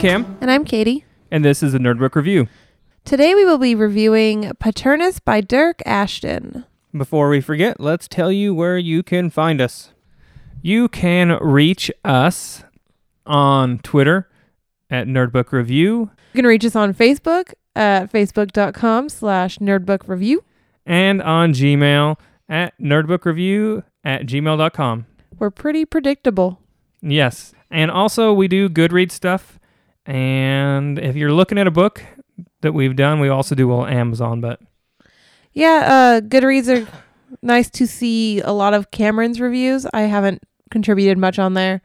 Cam, And I'm Katie. and this is a Nerd Book Review. Today we will be reviewing Paternus by Dyrk Ashton. Before we forget, let's tell you where you can find us. You can reach us on Twitter at Nerd Book Review You can reach us on Facebook at facebook.com slash nerdbookreview. and on Gmail at nerdbookreview at gmail.com. We're pretty predictable. Yes. And also, we do Goodreads stuff. And if you're looking at a book that we've done, we also do well Amazon, but Yeah, uh, Goodreads are nice to see a lot of Cameron's reviews. I haven't contributed much on there.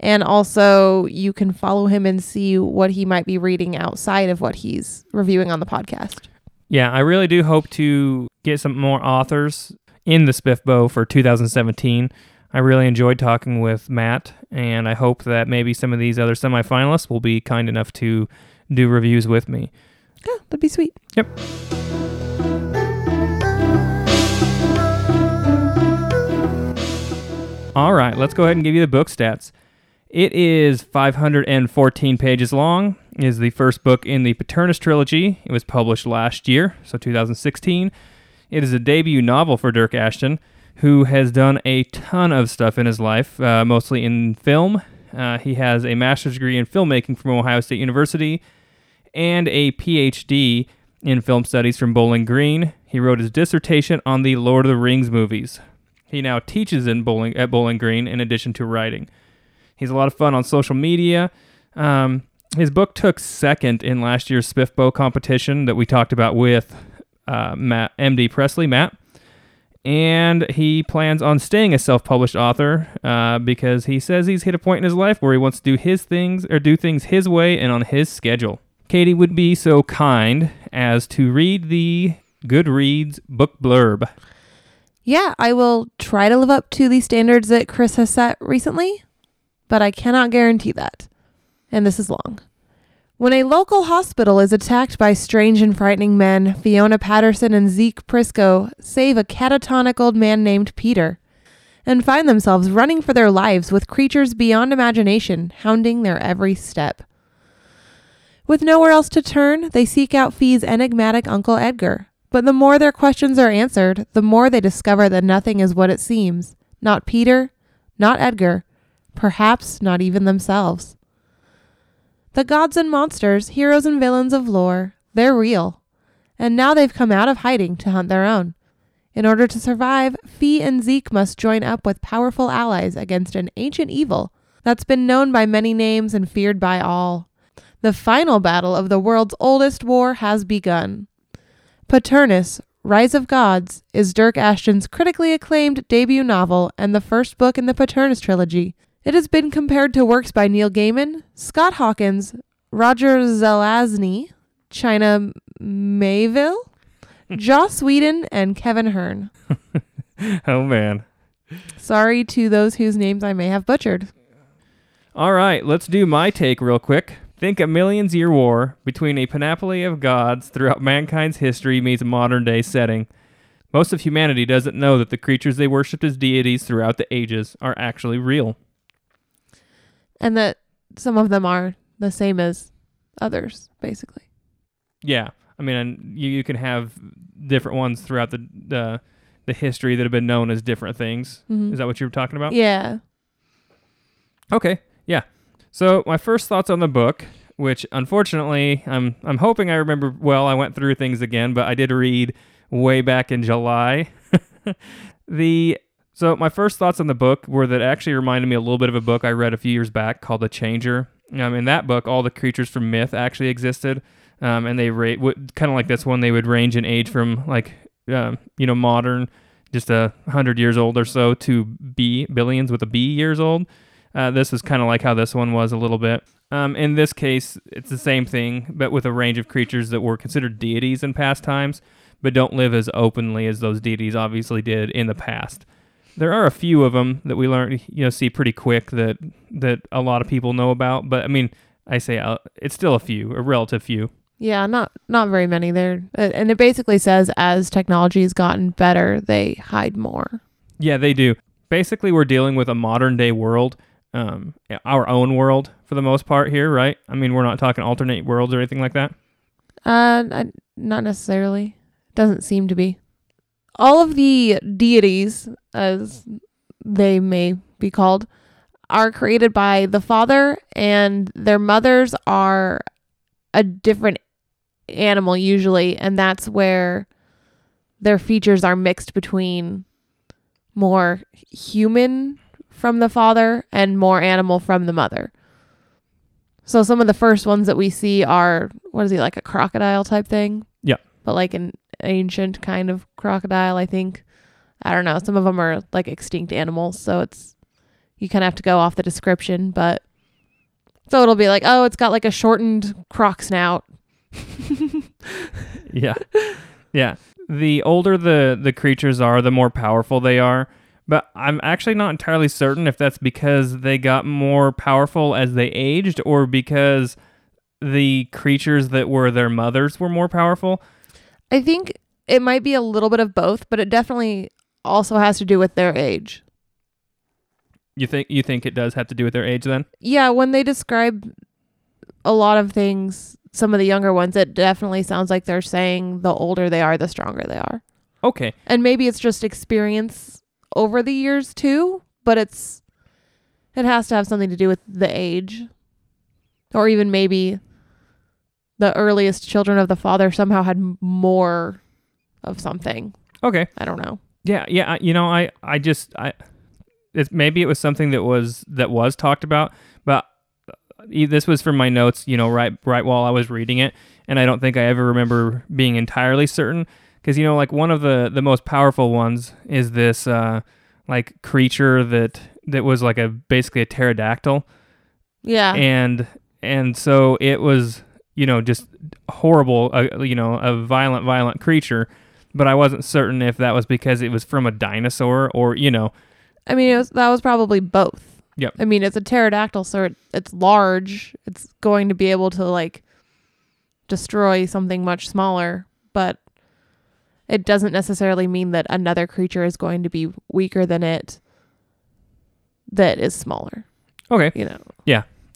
And also, you can follow him and see what he might be reading outside of what he's reviewing on the podcast. Yeah, I really do hope to get some more authors in the SPFBO for 2017. I really enjoyed talking with Matt, and I hope that maybe some of these other semifinalists will be kind enough to do reviews with me. Yeah, that'd be sweet. Yep. All right, let's go ahead and give you the book stats. It is 514 pages long. It is the first book in the Paternus trilogy. It was published last year, so 2016. It is a debut novel for Dyrk Ashton, who has done a ton of stuff in his life, uh, mostly in film. Uh, he has a master's degree in filmmaking from Ohio State University and a PhD in film studies from Bowling Green. He wrote his dissertation on the Lord of the Rings movies. He now teaches in bowling at Bowling Green in addition to writing. He's a lot of fun on social media. Um, his book took second in last year's SPFBO competition that we talked about with uh, Matt MD Presley, Matt. And he plans on staying a self-published author uh, because he says he's hit a point in his life where he wants to do his things or do things his way and on his schedule. Katie would be so kind as to read the Goodreads book blurb. Yeah, I will try to live up to the standards that Chris has set recently, but I cannot guarantee that. And this is long. When a local hospital is attacked by strange and frightening men, Fiona Patterson and Zeke Prisco save a catatonic old man named Peter and find themselves running for their lives with creatures beyond imagination hounding their every step. With nowhere else to turn, they seek out Fee's enigmatic Uncle Edgar. But the more their questions are answered, the more they discover that nothing is what it seems. Not Peter, not Edgar, perhaps not even themselves. The gods and monsters, heroes and villains of lore, they're real. And now they've come out of hiding to hunt their own. In order to survive, Fee and Zeke must join up with powerful allies against an ancient evil that's been known by many names and feared by all. The final battle of the world's oldest war has begun. Paternus, Rise of Gods, is Dyrk Ashton's critically acclaimed debut novel and the first book in the Paternus trilogy. It has been compared to works by Neil Gaiman, Scott Hawkins, Roger Zelazny, China Miéville, Joss Whedon, and Kevin Hearne. Oh man. Sorry to those whose names I may have butchered. All right, let's do my take real quick. Think a millions year war between a panoply of gods throughout mankind's history meets a modern day setting. Most of humanity doesn't know that the creatures they worshipped as deities throughout the ages are actually real. And that some of them are the same as others, basically. Yeah, I mean, and you, you can have different ones throughout the, the the history that have been known as different things. Mhm. Is that what you were talking about? Yeah. Okay, yeah. So my first thoughts on the book, which unfortunately I'm I'm hoping I remember well. I went through things again, but I did read way back in July. the so my first thoughts on the book were that it actually reminded me a little bit of a book I read a few years back called The Changer. Um, in that book, all the creatures from myth actually existed, um, and they rate kind of like this one. They would range in age from like um, you know modern, just a hundred years old or so, to B billions with a B years old. Uh, this is kind of like how this one was a little bit. Um, in this case, it's the same thing, but with a range of creatures that were considered deities in past times, but don't live as openly as those deities obviously did in the past. There are a few of them that we learn, you know, see pretty quick that that a lot of people know about. But I mean, I say uh, it's still a few, a relative few. Yeah, not not very many there. Uh, And it basically says as technology has gotten better, they hide more. Yeah, they do. Basically, we're dealing with a modern day world um, our own world for the most part here, right? I mean, we're not talking alternate worlds or anything like that. Uh, not necessarily. Doesn't seem to be. All of the deities, as they may be called, are created by the father, and their mothers are a different animal usually, and that's where their features are mixed between more human from the father and more animal from the mother. So some of the first ones that we see are what is he like a crocodile type thing? But like an ancient kind of crocodile, I think. I don't know. Some of them are like extinct animals, so it's you kind of have to go off the description, but so it'll be like, oh, it's got like a shortened croc snout. yeah. Yeah. The older the the creatures are, the more powerful they are. But I'm actually not entirely certain if that's because they got more powerful as they aged or because the creatures that were their mothers were more powerful. I think it might be a little bit of both, but it definitely also has to do with their age. You think you think it does have to do with their age then? Yeah, when they describe a lot of things, some of the younger ones, it definitely sounds like they're saying the older they are, the stronger they are. Okay. And maybe it's just experience over the years too, but it's it has to have something to do with the age. Or even maybe the earliest children of the father somehow had more of something. Okay. I don't know. Yeah, yeah. I- You know, I, I just, I, it's maybe it was something that was that was talked about, but e- this was from my notes. You know, right, right while I was reading it, and I don't think I ever remember being entirely certain because you know, like one of the the most powerful ones is this uh like creature that that was like a basically a pterodactyl, Yeah. and and so it was you know just horrible, uh, you know, a violent, violent creature. But I wasn't certain if that was because it was from a dinosaur or you know, I mean, it was, that was probably both. Yep. I mean, it's a pterodactyl, so it, it's large. It's going to be able to like destroy something much smaller, but it doesn't necessarily mean that another creature is going to be weaker than it that is smaller. okay. You know.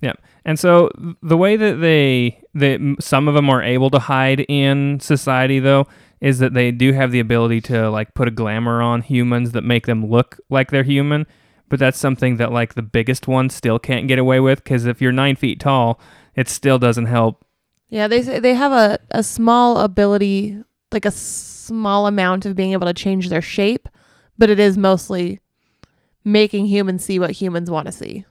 Yeah, and so the way that they that some of them are able to hide in society though is that they do have the ability to like put a glamour on humans that make them look like they're human. But that's something that like the biggest ones still can't get away with because if you're nine feet tall, it still doesn't help. Yeah, they they have a, a small ability, like a small amount of being able to change their shape, but it is mostly making humans see what humans want to see.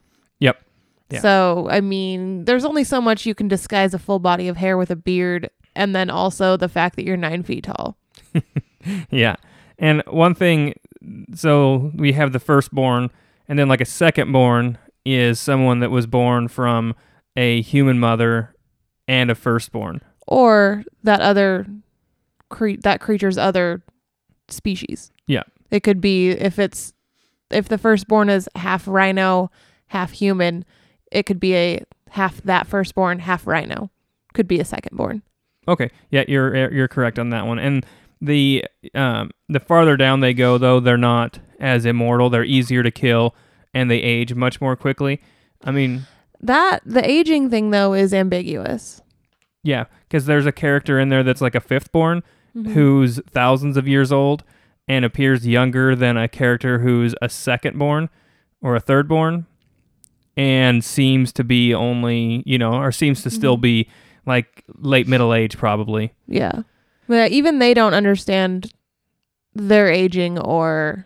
Yeah. So, I mean, there's only so much you can disguise a full body of hair with a beard, and then also the fact that you're nine feet tall. Yeah. And one thing, so we have the firstborn, and then like a secondborn is someone that was born from a human mother and a firstborn. Or that other, cre- that creature's other species. Yeah. It could be if it's, if the firstborn is half rhino, half human, it could be a half that firstborn, half rhino. Could be a secondborn. Okay, yeah, you're you're correct on that one. And the um, the farther down they go, though, they're not as immortal. They're easier to kill, and they age much more quickly. I mean, That, the aging thing though is ambiguous. yeah, because there's a character in there that's like a fifthborn Mhm. who's thousands of years old and appears younger than a character who's a secondborn or a thirdborn, and seems to be only you know, or seems to still Mhm. be like late middle age probably. Yeah. But even they don't understand their aging or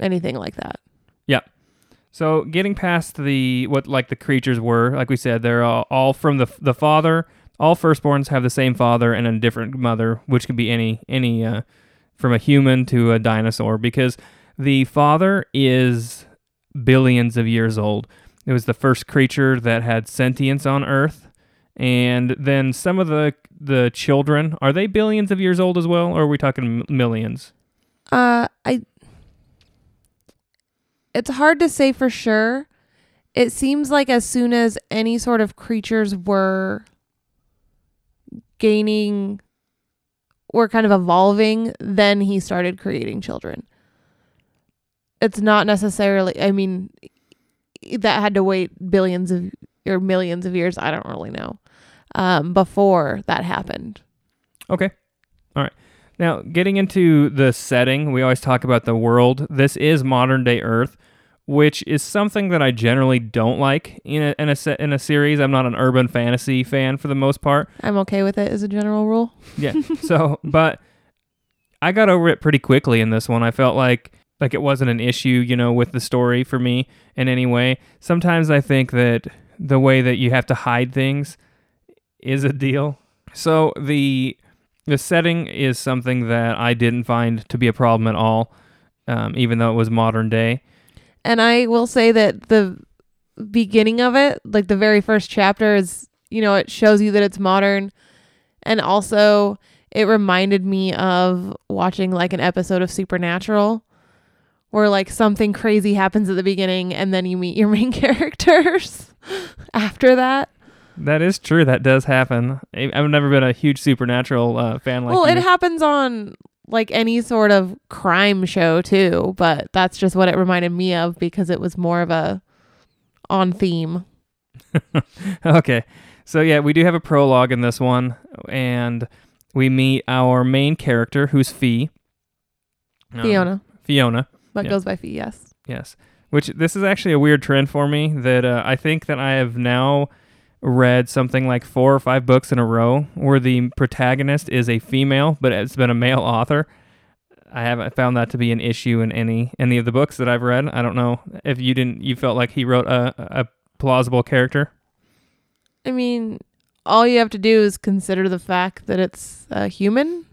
anything like that. Yeah. So getting past the what like the creatures were, like we said, they're all, all from the the father. All firstborns have the same father and a different mother, which could be any any uh, from a human to a dinosaur, because the father is billions of years old. It was the first creature that had sentience on Earth, and then some of the the children are they billions of years old as well, or are we talking millions? Uh I It's hard to say for sure. It seems like as soon as any sort of creatures were gaining or kind of evolving, then he started creating children. It's not necessarily I mean that had to wait billions of or millions of years, I don't really know, um, before that happened. Okay. All right. Now, getting into the setting, we always talk about the world. This is modern day Earth, which is something that I generally don't like in a in a se- in a series. I'm not an urban fantasy fan for the most part. I'm okay with it as a general rule. Yeah. so, but I got over it pretty quickly in this one. I felt like like it wasn't an issue, you know, with the story for me in any way. Sometimes I think that the way that you have to hide things is a deal. So the the setting is something that I didn't find to be a problem at all, um, even though it was modern day. And I will say that the beginning of it, like the very first chapter, is you know it shows you that it's modern, and also it reminded me of watching like an episode of Supernatural where like something crazy happens at the beginning and then you meet your main characters after that. That is true. That does happen. I've never been a huge supernatural uh, fan like well, you. it happens on like any sort of crime show too, but that's just what it reminded me of because it was more of a on theme. okay. So yeah, we do have a prologue in this one, and we meet our main character, who's Fee. Um, Fiona, Fiona. But yeah. goes by Fee, yes. Yes. Which this is actually a weird trend for me that uh, I think that I have now read something like four or five books in a row where the protagonist is a female, but it's been a male author. I haven't found that to be an issue in any any of the books that I've read. I don't know if you didn't you felt like he wrote a, a plausible character. I mean, all you have to do is consider the fact that it's a human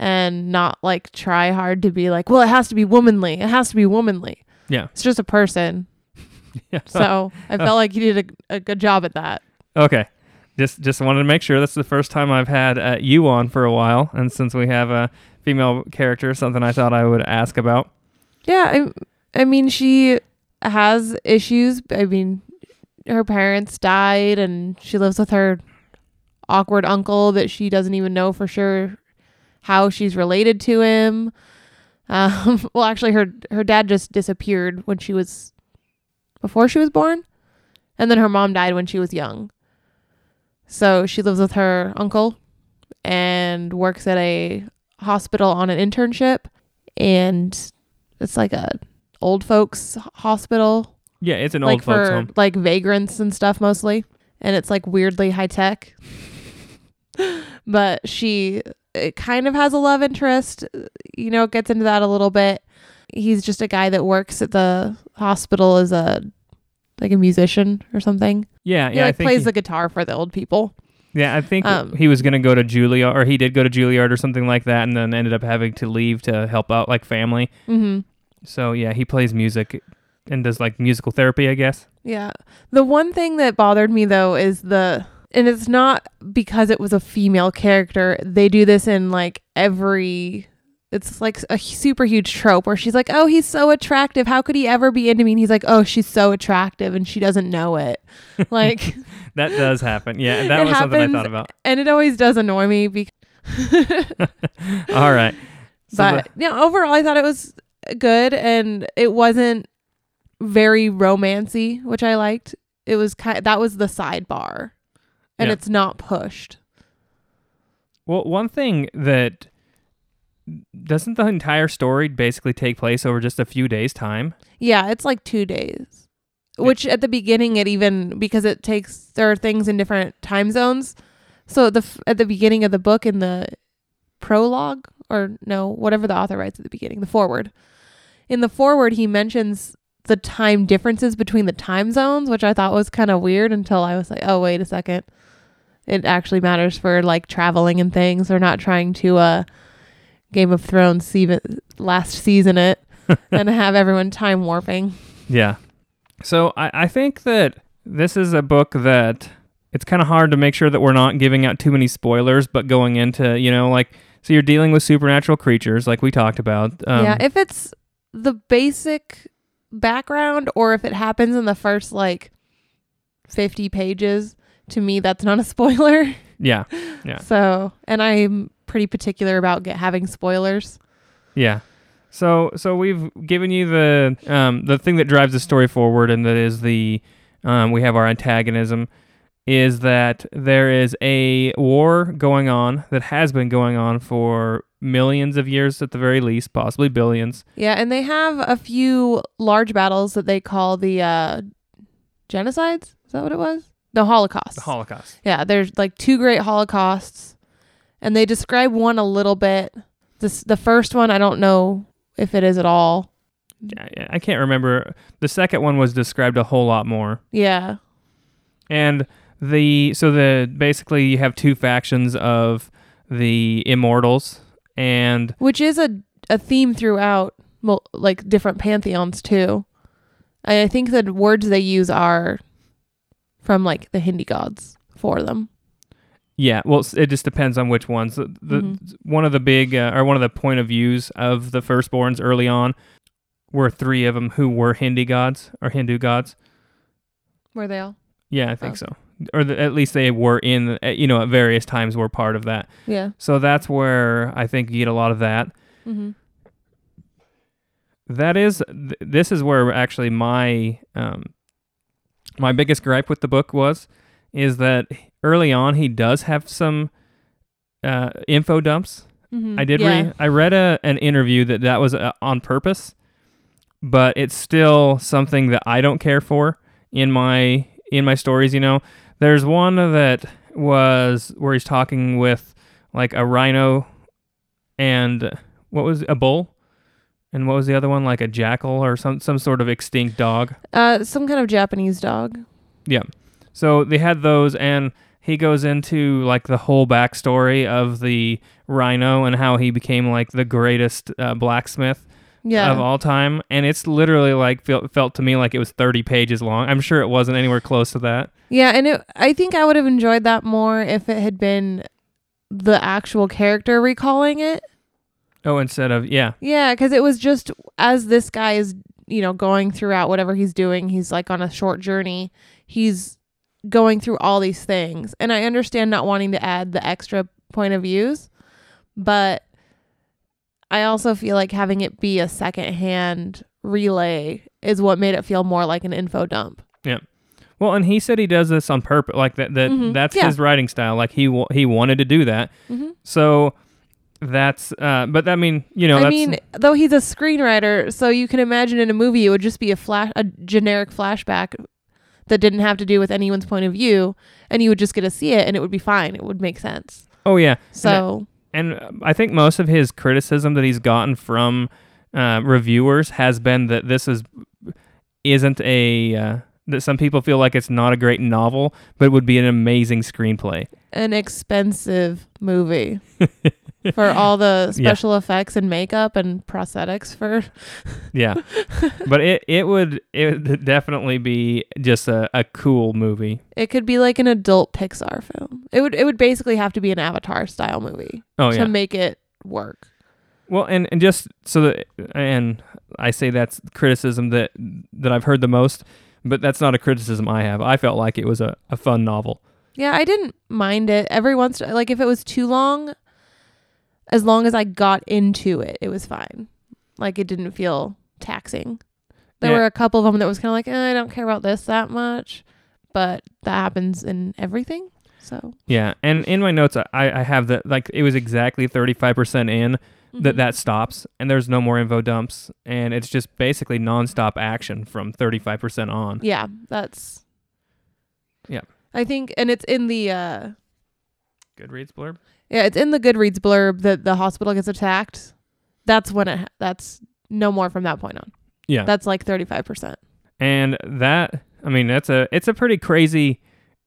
and not like try hard to be like, well, it has to be womanly. It has to be womanly. Yeah. It's just a person. Yeah. So I felt like you did a, a good job at that. Okay. Just just wanted to make sure that's the first time I've had uh, you on for a while, and since we have a female character, something I thought I would ask about. Yeah. I, I mean, she has issues. I mean, her parents died and she lives with her awkward uncle that she doesn't even know for sure how she's related to him. Um, well, actually, her her dad just disappeared when she was before she was born, and then her mom died when she was young. So she lives with her uncle and works at a hospital on an internship, and it's like a old folks hospital Yeah, it's an like old folks for home. like vagrants and stuff mostly and it's like weirdly high tech but she it kind of has a love interest you know it gets into that a little bit he's just a guy that works at the hospital as a like a musician or something Yeah, he yeah, I like plays he- the guitar for the old people Yeah, I think Um, he was gonna go to Juilliard, or he did go to Juilliard or something like that, and then ended up having to leave to help out like family. mm-hmm So yeah, he plays music and does like musical therapy, I guess. Yeah. The one thing that bothered me though is the and it's not because it was a female character. They do this in like every it's like a super huge trope where she's like, "Oh, he's so attractive. How could he ever be into me?" And he's like, "Oh, she's so attractive and she doesn't know it." Like That does happen. Yeah, that was something I thought about. and it always does annoy me because All right, so but yeah, overall I thought it was good and it wasn't very romancy, which I liked. It was kind that was the sidebar. And Yeah. it's not pushed. well, one thing that doesn't the entire story basically take place over just a few days' time? Yeah, it's like 2 days. Which at the beginning it even because it takes there are things in different time zones. So the at the beginning of the book in the prologue or no, whatever the author writes at the beginning, the foreword. In the foreword he mentions the time differences between the time zones, which I thought was kind of weird until I was like, "Oh, wait a second. It actually matters for like traveling and things. They're not trying to uh Game of Thrones season, last season it and have everyone time warping." Yeah. So I, I think that this is a book that it's kind of hard to make sure that we're not giving out too many spoilers, but going into, you know, like, so you're dealing with supernatural creatures, like we talked about. Um, yeah, if it's the basic background or if it happens in the first like 50 pages, to me that's not a spoiler. yeah. Yeah. So, and I'm pretty particular about get, having spoilers. Yeah. So so we've given you the um, the thing that drives the story forward, and that is the um, we have our antagonism is that there is a war going on that has been going on for millions of years at the very least, possibly billions. Yeah, and they have a few large battles that they call the uh, genocides. Is that what it was? The Holocaust. The Holocaust. yeah, there's like two great Holocausts, and they describe one a little bit. This the first one. I don't know if it is at all. I I can't remember. The second one was described a whole lot more. Yeah. And the so the basically you have two factions of the immortals and which is a a theme throughout well, like different pantheons too. I think the words they use are from like the Hindi gods for them. yeah, well it just depends on which ones. The, the Mhm. one of the big uh, or one of the point of views of the firstborns early on were three of them who were Hindi gods or Hindu gods. Were they all? Yeah, I think Oh. so. Or the, at least they were in, uh, you know, at various times were part of that. Yeah. So that's where I think you get a lot of that. Mm-hmm. That is, th- this is where actually my um, my biggest gripe with the book was, is that early on he does have some uh, info dumps. Mm-hmm. I did Yeah. read, I read a, an interview that that was uh, on purpose, but it's still something that I don't care for in my in my stories. You know, there's one that was where he's talking with like a rhino and what was a bull, and what was the other one like a jackal or some some sort of extinct dog. Uh, some kind of Japanese dog. Yeah. So they had those, and he goes into like the whole backstory of the rhino and how he became like the greatest uh, blacksmith Yeah. of all time. And it's literally like felt, felt to me like it was 30 pages long. I'm sure it wasn't anywhere close to that. Yeah, and it, I think I would have enjoyed that more if it had been the actual character recalling it. Oh, instead of, yeah. Yeah, because it was just as this guy is, you know, going throughout whatever he's doing, he's like on a short journey. He's going through all these things. And I understand not wanting to add the extra point of views, but I also feel like having it be a secondhand relay is what made it feel more like an info dump. Yeah. Well, and he said he does this on purpose. Like that, that Mhm. that's Yeah. his writing style. Like he, he wanted to do that. Mm-hmm. So that's, uh, but I mean, you know, I mean, though he's a screenwriter, so you can imagine in a movie it would just be a flash, a generic flashback that didn't have to do with anyone's point of view, and you would just get to see it, and it would be fine. It would make sense. oh yeah. So and uh, I think most of his criticism that he's gotten from uh, reviewers has been that this is isn't a uh, that some people feel like it's not a great novel, but it would be an amazing screenplay. an expensive movie for all the Yeah. special effects and makeup and prosthetics for. Yeah, but it it would it would definitely be just a, a cool movie. It could be like an adult Pixar film. It would it would basically have to be an Avatar style movie Oh to yeah. make it work. Well, and, and just so that, and I say that's criticism that that I've heard the most, but that's not a criticism I have. I felt like it was a, a fun novel. Yeah, I didn't mind it. Every once like if it was too long, as long as I got into it, it was fine. Like it didn't feel taxing. There Yeah. were a couple of them that was kind of like, eh, I don't care about this that much, but that happens in everything. So Yeah, and in my notes, I, I have that like it was exactly thirty five percent in that mhm. that stops, and there's no more info dumps, and it's just basically nonstop action from thirty five percent on. yeah, that's Yeah. I think, and it's in the uh, Goodreads blurb. Yeah, it's in the Goodreads blurb that the hospital gets attacked. That's when it. That's no more from that point on. Yeah, That's like thirty five percent. and that I mean that's a it's a pretty crazy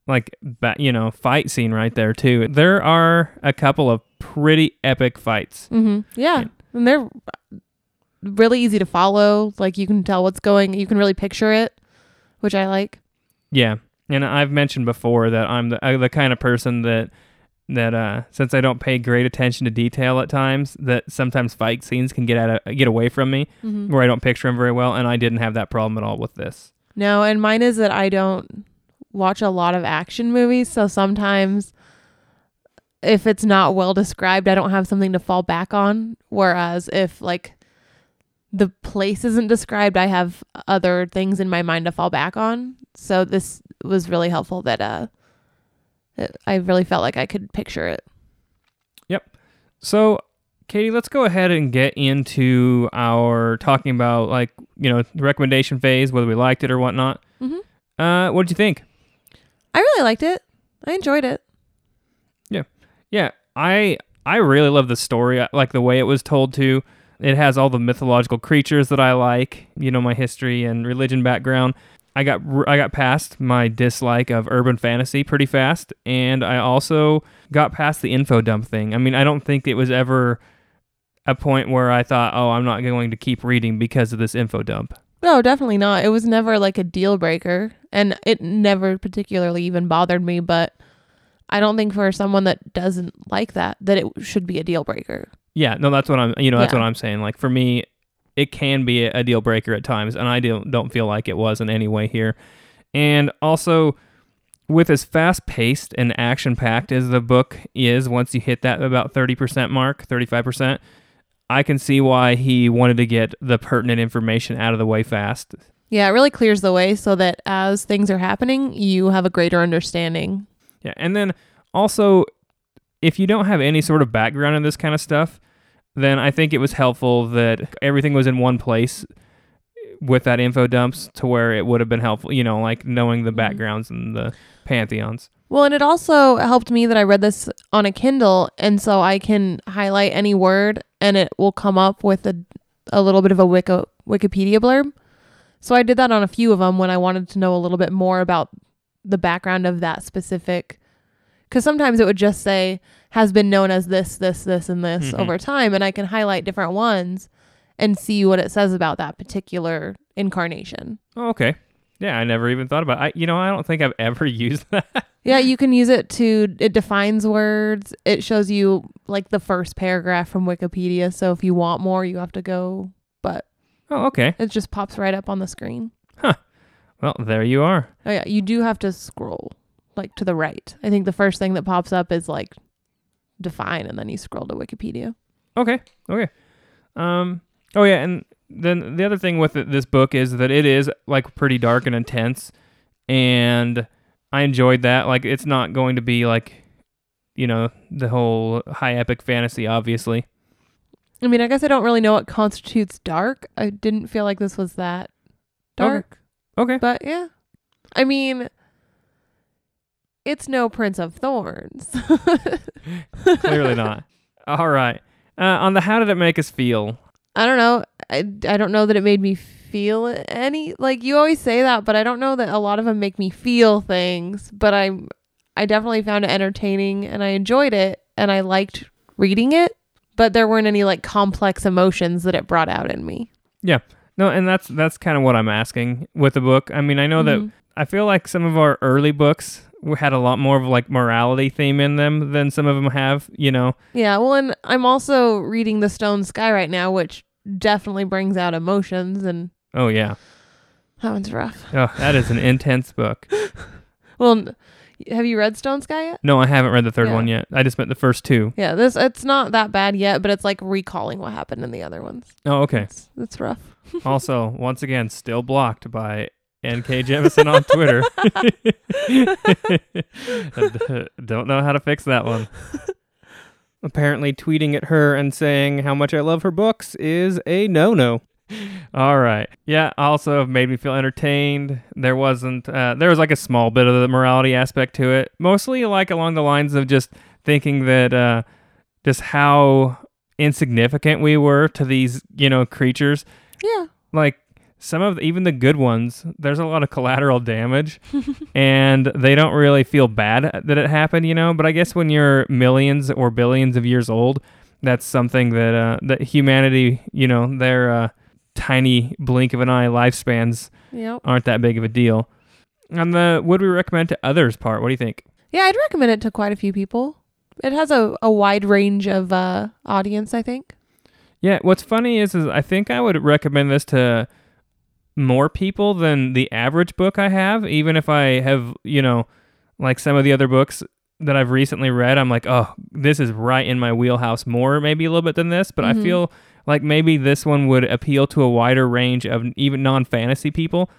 like ba- you know fight scene right there too. There are a couple of pretty epic fights. Mm-hmm. Yeah. Yeah. And they're really easy to follow. Like you can tell what's going, you can really picture it, which I like. Yeah, and I've mentioned before that I'm the uh, the kind of person that that uh since I don't pay great attention to detail at times that sometimes fight scenes can get out of, get away from me Mm-hmm. where I don't picture them very well and I didn't have that problem at all with this. No, and mine is that I don't watch a lot of action movies. So sometimes if it's not well described, I don't have something to fall back on. Whereas if like the place isn't described, I have other things in my mind to fall back on. So this was really helpful that uh it, I really felt like I could picture it. Yep. So, Katie, let's go ahead and get into our talking about like you know the recommendation phase, whether we liked it or whatnot. Mhm. Uh, what did you think? I really liked it. I enjoyed it. Yeah, yeah. I I really love the story. I like the way it was told to. It has all the mythological creatures that I like. You know my history and religion background. I got I got past my dislike of urban fantasy pretty fast, and I also got past the info dump thing. I mean, I don't think it was ever a point where I thought, "Oh, I'm not going to keep reading because of this info dump." No, definitely not. It was never like a deal breaker, and it never particularly even bothered me. But I don't think for someone that doesn't like that, that it should be a deal breaker. Yeah, no, that's what I'm. You know, that's Yeah. what I'm saying. Like for me, it can be a, deal breaker at times, and I don't don't feel like it was in any way here. And also, with as fast paced and action packed as the book is, once you hit that about thirty percent mark, thirty five percent, I can see why he wanted to get the pertinent information out of the way fast. Yeah, it really clears the way so that as things are happening, you have a greater understanding. Yeah, and then also, if you don't have any sort of background in this kind of stuff, then I think it was helpful that everything was in one place with that info dumps to where it would have been helpful, you know, like knowing the Mhm. backgrounds and the pantheons. Well, and it also helped me that I read this on a Kindle, and so I can highlight any word and it will come up with a, a little bit of a Wiki, Wikipedia blurb. So I did that on a few of them when I wanted to know a little bit more about the background of that specific. Because sometimes it would just say, has been known as this, this, this, and this Mhm. over time, and I can highlight different ones and see what it says about that particular incarnation. Oh, okay. Yeah, I never even thought about. I you know, I don't think I've ever used that. Yeah, you can use it to it defines words. It shows you like the first paragraph from Wikipedia. So if you want more, you have to go, but oh, okay. it just pops right up on the screen. Huh. Well, there you are. Oh yeah, you do have to scroll like to the right. I think the first thing that pops up is like define and then you scroll to Wikipedia. Okay. Okay. Um. Oh yeah, and then the other thing with it, this book is that it is like pretty dark and intense, and I enjoyed that. Like, it's not going to be like, you know, the whole high epic fantasy, obviously. I mean, I guess I don't really know what constitutes dark. I didn't feel like this was that dark. Okay. But yeah. I mean, it's no Prince of Thorns. Clearly not. All right. Uh, on the how did it make us feel? I don't know. I, I don't know that it made me feel any like you always say that, but I don't know that a lot of them make me feel things, but I I definitely found it entertaining and I enjoyed it and I liked reading it, but there weren't any like complex emotions that it brought out in me. Yeah. No, and that's that's kind of what I'm asking with the book. I mean, I know that Mhm. I feel like some of our early books had a lot more of like morality theme in them than some of them have. You know. Yeah, well, and I'm also reading The Stone Sky right now, which definitely brings out emotions, and Oh yeah. that one's rough. Oh, that is an intense book. Well, have you read Stone Sky yet? No, I haven't read the third Yeah. one yet. I just meant the first two. Yeah, this it's not that bad yet, but it's like recalling what happened in the other ones. Oh, okay. It's, it's rough. also, once again, still blocked by NK Jemisin on Twitter. Don't know how to fix that one. Apparently, tweeting at her and saying how much I love her books is a no no. All right. Yeah, also made me feel entertained. There wasn't, uh, there was like a small bit of the morality aspect to it. Mostly like along the lines of just thinking that, uh, just how insignificant we were to these, you know, creatures Yeah. like some of even the good ones there's a lot of collateral damage and they don't really feel bad that it happened you know but i guess when you're millions or billions of years old that's something that uh that humanity you know their uh tiny blink of an eye lifespans Yep. aren't that big of a deal on the would we recommend to others part what do you think Yeah, I'd recommend it to quite a few people. It has a, a wide range of uh, audience, I think. Yeah, what's funny is, is I think I would recommend this to more people than the average book I have, even if I have, you know, like some of the other books that I've recently read, I'm like, oh, this is right in my wheelhouse more, maybe a little bit than this, but Mhm. I feel like maybe this one would appeal to a wider range of even non-fantasy people.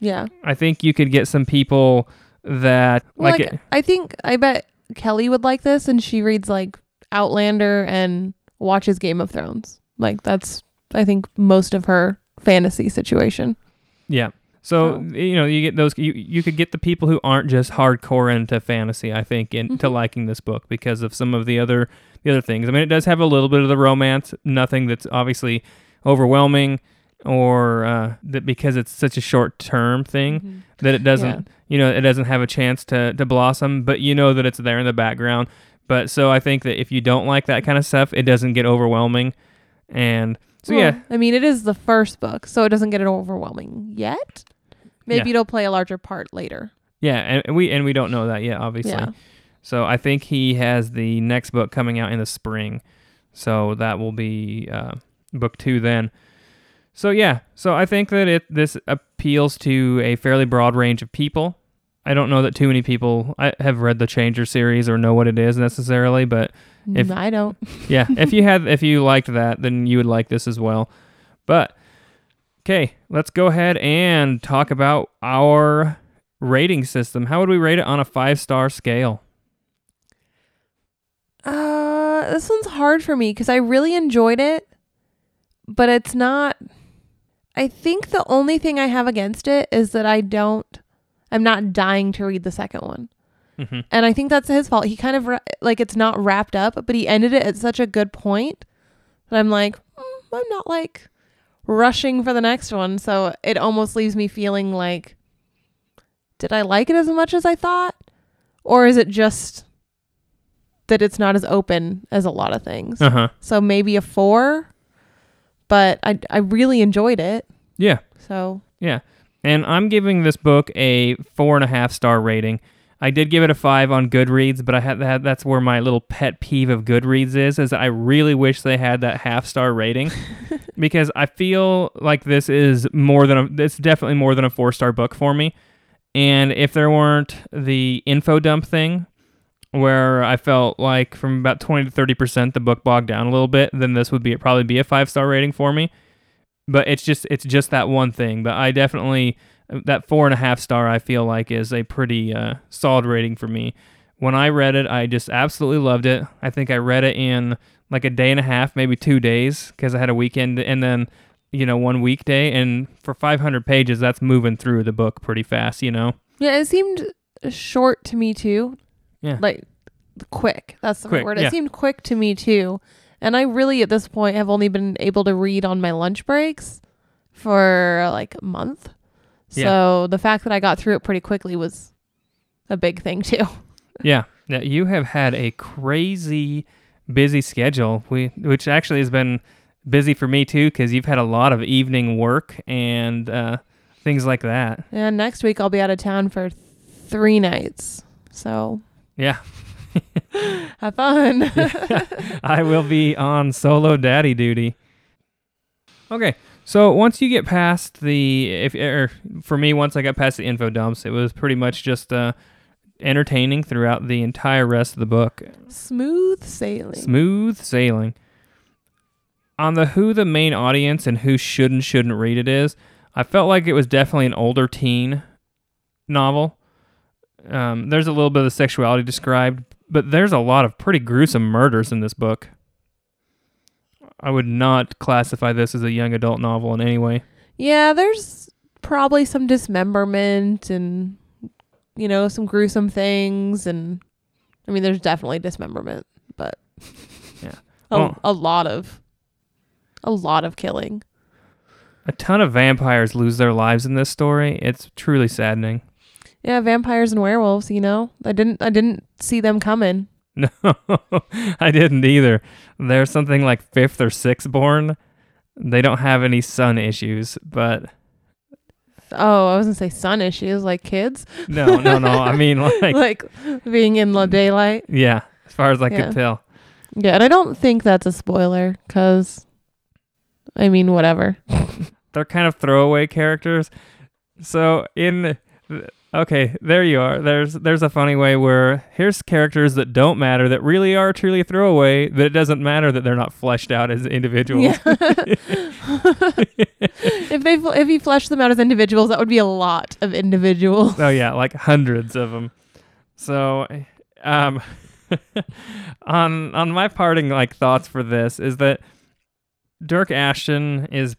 Yeah. I think you could get some people that Well, like, like, it, I think I bet Kelly would like this, and she reads like Outlander and watches Game of Thrones. Like that's I think most of her fantasy situation. yeah. So Oh. you know, you get those. You you could get the people who aren't just hardcore into fantasy. I think into Mhm. liking this book because of some of the other the other things. I mean, it does have a little bit of the romance. Nothing that's obviously overwhelming, or uh, that because it's such a short term thing that it doesn't. Yeah. You know, it doesn't have a chance to to blossom. But you know that it's there in the background. But so I think that if you don't like that kind of stuff, it doesn't get overwhelming. And so Well, yeah, I mean it is the first book, so it doesn't get it overwhelming yet. Maybe Yeah. it'll play a larger part later. yeah, and and we and we don't know that yet, obviously. Yeah. So I think he has the next book coming out in the spring. So that will be uh, book two then. So yeah, so I think that it this appeals to a fairly broad range of people. I don't know that too many people I have read the Changer series or know what it is necessarily, but If- I don't. yeah, if you had if you liked that, then you would like this as well. But okay, let's go ahead and talk about our rating system. How would we rate it on a five star scale? Uh, this one's hard for me because I really enjoyed it, but it's not. I think the only thing I have against it is that I don't. I'm not dying to read the second one, Mm-hmm. and I think that's his fault. He kind of ra- like it's not wrapped up, but he ended it at such a good point that I'm like, mm, I'm not like rushing for the next one. So it almost leaves me feeling like, did I like it as much as I thought, or is it just that it's not as open as a lot of things? Uh huh. So maybe a four, but I I really enjoyed it. Yeah. So Yeah. And I'm giving this book a four and a half star rating. I did give it a five on Goodreads, but I had that. That's where my little pet peeve of Goodreads is. Is I really wish they had that half star rating because I feel like this is more than a. It's definitely more than a four star book for me. And if there weren't the info dump thing, where I felt like from about twenty to thirty percent the book bogged down a little bit, then this would be probably be a five star rating for me but it's just it's just that one thing. But I definitely that four and a half star I feel like is a pretty uh, solid rating for me. When I read it, I just absolutely loved it. I think I read it in like a day and a half, maybe two days, because I had a weekend and then you know one weekday. And for 500 pages, that's moving through the book pretty fast, you know. yeah, it seemed short to me too. Yeah. Like quick. That's the Quick, right word. yeah. It seemed quick to me too. And I really at this point have only been able to read on my lunch breaks for like a month. Yeah. So the fact that I got through it pretty quickly was a big thing too. Yeah, yeah, you have had a crazy busy schedule. We, which actually has been busy for me too, because you've had a lot of evening work and uh, things like that. And next week I'll be out of town for three nights. So Yeah, have fun. I will be on solo daddy duty. Okay, so once you get past the, if or for me, once I got past the info dumps, it was pretty much just uh, entertaining throughout the entire rest of the book. Smooth sailing. Smooth sailing. On the who the main audience and who should and shouldn't read it is, I felt like it was definitely an older teen novel. Um, there's a little bit of sexuality described, but there's a lot of pretty gruesome murders in this book. I would not classify this as a young adult novel in any way. Yeah, there's probably some dismemberment and you know some gruesome things, and I mean, there's definitely dismemberment, but Yeah. a, Well- a lot of a lot of killing. A ton of vampires lose their lives in this story. It's truly saddening. Yeah, vampires and werewolves. You know, I didn't I didn't see them coming. No, I didn't either. They're something like fifth or sixth born. They don't have any sun issues, but Oh, I was gonna say sun issues like kids, no, no, no. I mean, like, like being in the daylight. yeah, as far as I Yeah. could tell. Yeah, and I don't think that's a spoiler because, I mean, whatever. They're kind of throwaway characters. So in Okay, there you are. There's there's a funny way where here's characters that don't matter that really are truly throwaway. That it doesn't matter that they're not fleshed out as individuals. Yeah. if they if you flesh them out as individuals, that would be a lot of individuals. Oh yeah, like hundreds of them. So, um, on on my parting like thoughts for this is that Dyrk Ashton is,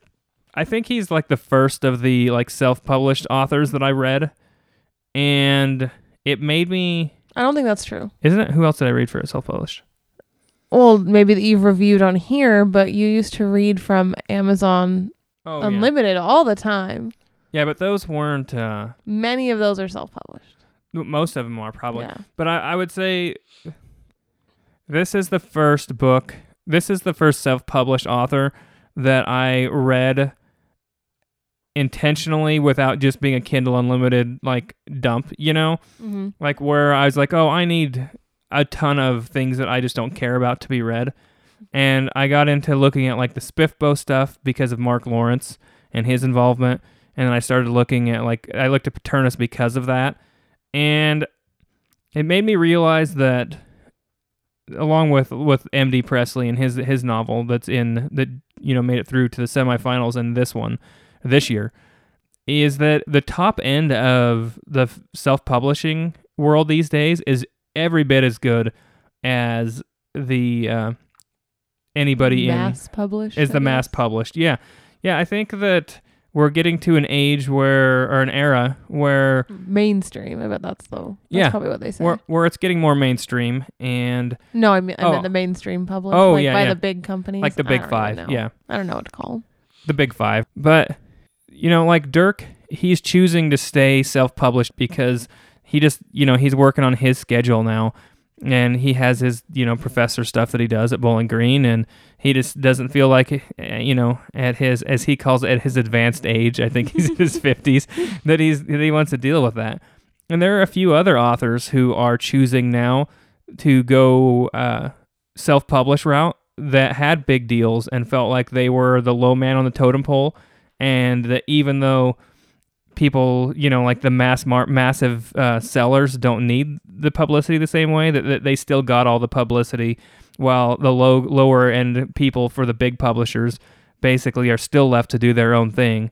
I think he's like the first of the like self-published authors that I read, and it made me. I don't think that's true. Isn't it? Who else did I read for it? self-published? Well, maybe that you've reviewed on here, but you used to read from Amazon Oh yeah. Unlimited all the time. yeah, but those weren't. uh Many of those are self-published. Most of them are probably. Yeah. But I, I would say this is the first book. This is the first self-published author that I read intentionally without just being a Kindle Unlimited like dump. You know, Mm-hmm. like where I was like, oh, I need a ton of things that I just don't care about to be read. And I got into looking at like the SPFBO stuff because of Mark Lawrence and his involvement. And then I started looking at like I looked at Paternus because of that. And it made me realize that along with with MD Presley and his his novel that's in that you know made it through to the semifinals and this one this year is that the top end of the self-publishing world these days is every bit as good as the uh, anybody in mass published. is the mass published. Yeah. Yeah, I think that we're getting to an age where or an era where mainstream. I bet that's the that's Yeah. probably what they say. where, where it's getting more mainstream and no, I mean I Oh. meant the mainstream published. Oh, like yeah, by yeah. the big companies, like the big 5. really. Yeah. I don't know what to call 'em. the big 5. But you know, like Dyrk, he's choosing to stay self-published because he just, you know, he's working on his schedule now. And he has his, you know, professor stuff that he does at Bowling Green and he just doesn't feel like eh, you know at his as he calls it at his advanced age i think he's in his 50s that he's that he wants to deal with that. And there are a few other authors who are choosing now to go uh, self-publish route that had big deals and felt like they were the low man on the totem pole and that even though people you know like the mass mar- massive uh, sellers don't need the publicity the same way that, that they still got all the publicity while the low lower end people for the big publishers basically are still left to do their own thing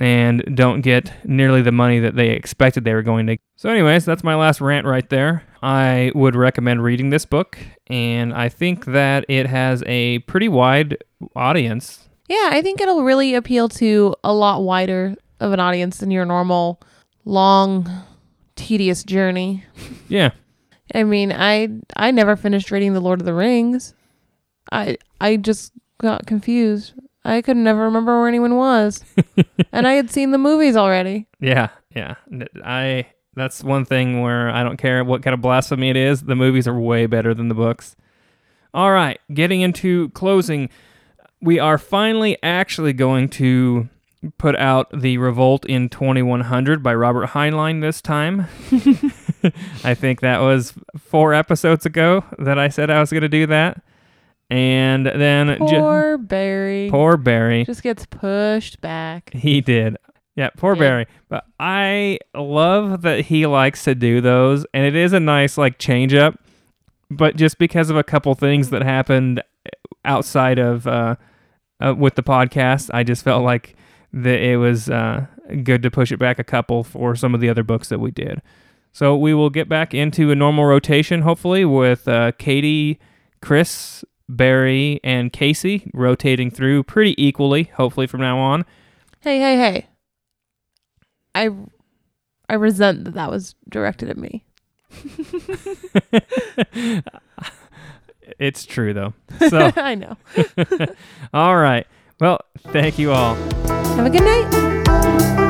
and don't get nearly the money that they expected they were going to. So anyways, that's my last rant right there. I would recommend reading this book and I think that it has a pretty wide audience. Yeah, I think it'll really appeal to a lot wider of an audience than your normal long tedious journey. Yeah. I mean, I I never finished reading The Lord of the Rings. I I just got confused. I could never remember where anyone was. and I had seen the movies already. Yeah, yeah. I that's one thing where I don't care what kind of blasphemy it is. The movies are way better than the books. All right, getting into closing, we are finally actually going to put out the Revolt in 2100 by Robert Heinlein this time. I think that was four episodes ago that I said I was going to do that. And then ju- Poor Barry. poor Barry. Just gets pushed back. He did. Yeah, poor Yeah. Barry. But I love that he likes to do those, and it is a nice like change up. But just because of a couple things that happened outside of uh, uh, with the podcast, I just felt like that it was uh, good to push it back a couple for some of the other books that we did. So we will get back into a normal rotation, hopefully, with uh, Katie, Chris, Barry, and Casey rotating through pretty equally, hopefully from now on. Hey, hey, hey. I I resent that that was directed at me. it's true though. So, I know. all right. Well, thank you all. Have a good night.